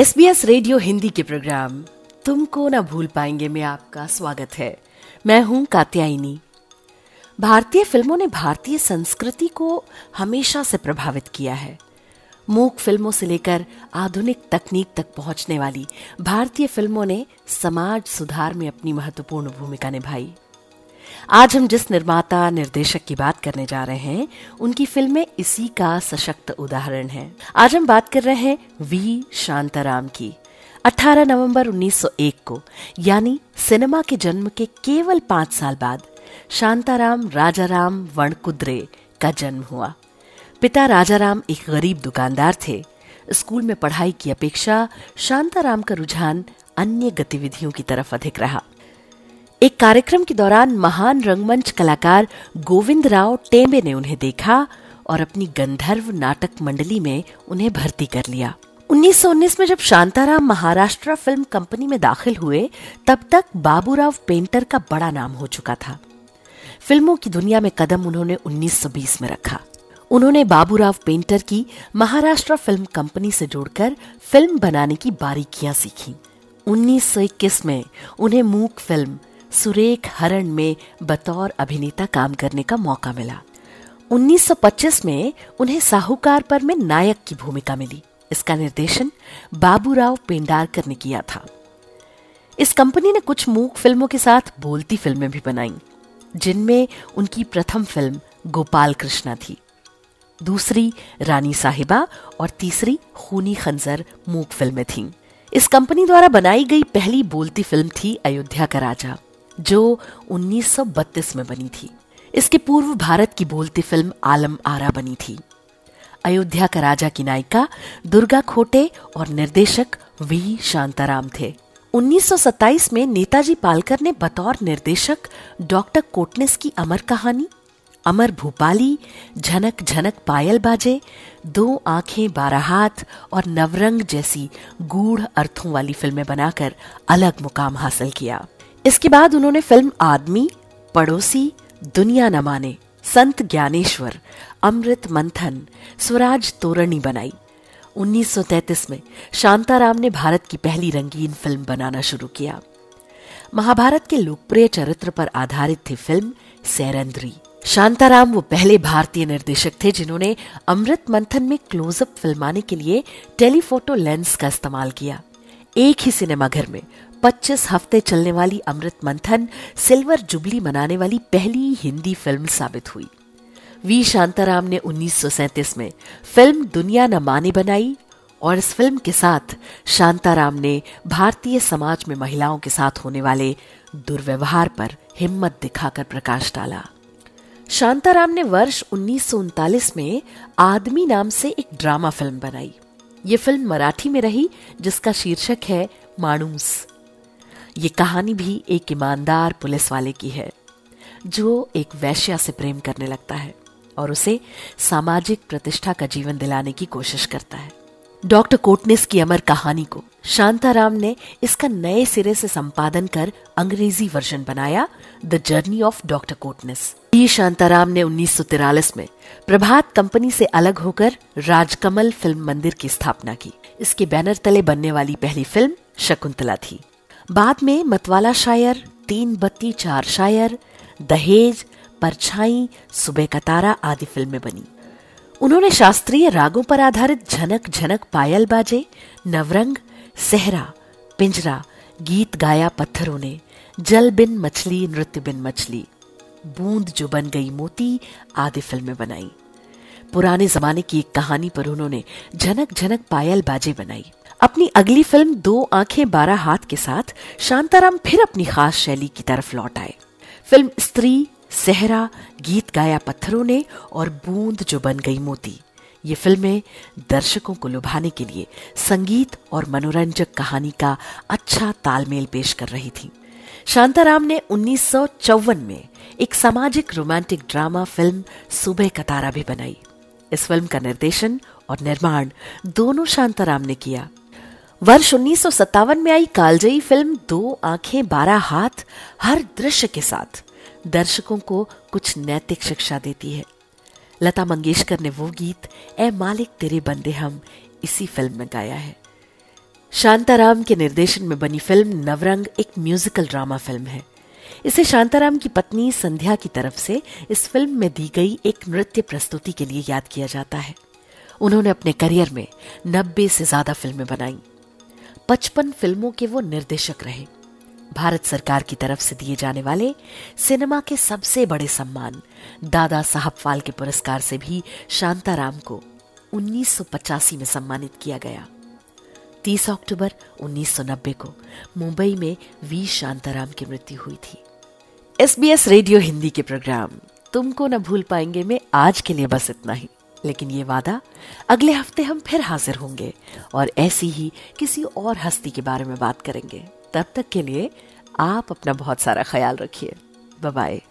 S B S radio Hindi के programme तुमको ना भूल पाएँगे में आपका स्वागत है। मैं हूँ कात्यायनी। भारतीय फ़िल्मों ने भारतीय संस्कृति को हमेशा से प्रभावित किया है। मूक फ़िल्मों से लेकर आधुनिक तकनीक तक पहुँचने वाली भारतीय फ़िल्मों ने समाज सुधार में अपनी महत्वपूर्ण भूमिका निभाई। आज हम जिस निर्माता निर्देशक की बात करने जा रहे हैं, उनकी फ़िल्में इसी का सशक्त उदाहरण है। आज हम बात कर रहे हैं वी. शांताराम की। 18 नवंबर 1901 को, यानी सिनेमा के जन्म के केवल पाँच साल बाद, शांताराम राजाराम वणकुद्रे का जन्म हुआ। पिता राजाराम एक गरीब दुकानदार थे। स्कूल में पढ़ाई की अपेक्षा शांताराम का रुझान अन्य गतिविधियों की तरफ़ अधिक रहा। एक कार्यक्रम के दौरान महान रंगमंच कलाकार गोविंद राव टेम्बे ने उन्हें देखा और अपनी गंधर्व नाटक मंडली में उन्हें भर्ती कर लिया। 1919 में जब शांताराम महाराष्ट्र फ़िल्म कंपनी में दाखिल हुए, तब तक बाबूराव पेंटर का बड़ा नाम हो चुका था। फ़िल्मों की दुनिया में कदम उन्होंने 1920 में रखा। उन्होंने बाबूराव पेंटर की महाराष्ट्र फ़िल्म कंपनी से जोड़कर फ़िल्म बनाने की बारीकियाँ सीखी। 1921 में उन्हें मूक फ़िल्म सुरेख हरण में बतौर अभिनेता काम करने का मौका मिला। 1925 में उन्हें साहूकार पर में नायक की भूमिका मिली। इसका निर्देशन बाबूराव पेंडारकर ने किया था। इस कंपनी ने कुछ मूक फ़िल्मों के साथ बोलती फ़िल्में भी बनाई, जिनमें उनकी प्रथम फ़िल्म गोपाल कृष्णा थी। दूसरी रानी साहिबा और तीसरी खूनी खंजर मूक फ़िल्में थीं। इस कंपनी द्वारा बनाई गई पहली बोलती फ़िल्म थी अयोध्या का राजा। जो 1932 में बनी थी। इसके पूर्व भारत की बोलती फ़िल्म आलम आरा बनी थी। अयोध्या का राजा की नायिका, दुर्गा खोटे और निर्देशक वी शांताराम थे। 1927 में नेताजी पालकर ने बतौर निर्देशक डॉक्टर कोटनेस की अमर कहानी, अमर भूपाली, झनक झनक पायल बाजे, दो आँखें, बारह हाथ और नवरंग जैसी गूढ़ अर्थों वाली फ़िल्में बनाकर अलग मुकाम हासिल किया। इसके बाद उन्होंने फ़िल्म आदमी, पड़ोसी, दुनिया न माने, संत ज्ञानेश्वर, अमृत मंथन, स्वराज तोरणी बनाई। 1933 में शांताराम ने भारत की पहली रंगीन फ़िल्म बनाना शुरू किया। महाभारत के लोकप्रिय चरित्र पर आधारित थी फ़िल्म सैरंद्री। शांताराम वो पहले भारतीय निर्देशक थे जिन्होंने अमृत मंथन में क्लोजअप फिल्माने के लिए टेलीफोटो लेंस का इस्तेमाल किया। एक ही सिनेमाघर में 25 हफ़्ते चलने वाली अमृत मंथन सिल्वर जुबली मनाने वाली पहली हिंदी फ़िल्म साबित हुई। वी शांताराम ने 1937 में फ़िल्म दुनिया न माने बनाई और इस फ़िल्म के साथ शांताराम ने भारतीय समाज में महिलाओं के साथ होने वाले दुर्व्यवहार पर हिम्मत दिखाकर प्रकाश डाला। शांताराम ने वर्ष उन्नीस सौ उनतालीस में आदमी नाम से एक ड्रामा फ़िल्म बनाई। ये फ़िल्म मराठी में रही, जिसका शीर्षक है मानूस ये कहानी भी एक ईमानदार पुलिस वाले की है, जो एक वैश्या से प्रेम करने लगता है और उसे सामाजिक प्रतिष्ठा का जीवन दिलाने की कोशिश करता है। डॉक्टर कोटनिस की अमर कहानी को। शांताराम ने इसका नए सिरे से संपादन कर अंग्रेज़ी वर्जन बनाया the journey of doctor Kotnis ये शांताराम ने उन्नीस में प्रभात कंपनी से अलग होकर राजकमल फ़िल्म मंदिर की स्थापना की। इसके बैनर तले बनने वाली पहली फ़िल्म शकुंतला थी। बाद में मतवाला शायर, तीन बत्ती, चार शायर, दहेज, परछाई, सुबह का तारा आदि फ़िल्में बनी। उन्होंने शास्त्रीय रागों पर आधारित झनक झनक पायल बाजे, नवरंग, सहरा, पिंजरा, गीत गाया पत्थरों ने, जल बिन मछली, नृत्य बिन मछली, बूंद जो बन गई मोती आदि फ़िल्में बनाई। पुराने जमाने की एक कहानी पर उन्होंने झनक झनक पायल बाजे बनाई। अपनी अगली फ़िल्म दो आँखें बारह हाथ के साथ शांताराम फिर अपनी खास शैली की तरफ़ लौट आए। फ़िल्म स्त्री सहरा, गीत गाया पत्थरों ने और बूंद जो बन गई मोती। ये फ़िल्में दर्शकों को लुभाने के लिए संगीत और मनोरंजक कहानी का अच्छा तालमेल पेश कर रही थी। शांताराम ने उन्नीस सौ चौवन में एक सामाजिक रोमांटिक ड्रामा फ़िल्म सुबह का तारा भी बनाई। इस फ़िल्म का निर्देशन और निर्माण दोनों शांताराम ने किया। वर्ष उन्नीस सौ सत्तावन में आई कालजयी फ़िल्म दो आँखें, बारह हाथ, हर दृश्य के साथ। दर्शकों को कुछ नैतिक शिक्षा देती है। लता मंगेशकर ने वो गीत ए मालिक तेरे बंदे हम, इसी फ़िल्म में गाया है। शांताराम के निर्देशन में बनी फ़िल्म नवरंग एक म्यूजिकल ड्रामा फ़िल्म है। इसे शांताराम की पत्नी संध्या की तरफ़ से इस फ़िल्म में दी गई एक नृत्य प्रस्तुति के लिए याद किया जाता है। उन्होंने अपने करियर में नब्बे से ज़्यादा फ़िल्में बनाई। पचपन फ़िल्मों के वो निर्देशक रहे। भारत सरकार की तरफ़ से दिए जाने वाले सिनेमा के सबसे बड़े सम्मान, दादा साहब फाल्के पुरस्कार से भी शांताराम को 1985 में सम्मानित किया गया। 30 अक्टूबर 1990 को मुंबई में वी शांताराम की मृत्यु हुई थी। SBS रेडियो हिंदी के प्रोग्राम, तुमको न भूल पाएँगे में आज के लिए बस इतना ही। लेकिन ये वादा अगले हफ़्ते हम फिर हाजिर होंगे और ऐसी ही किसी और हस्ती के बारे में बात करेंगे। तब तक के लिए आप अपना बहुत सारा ख्याल रखिए। बाय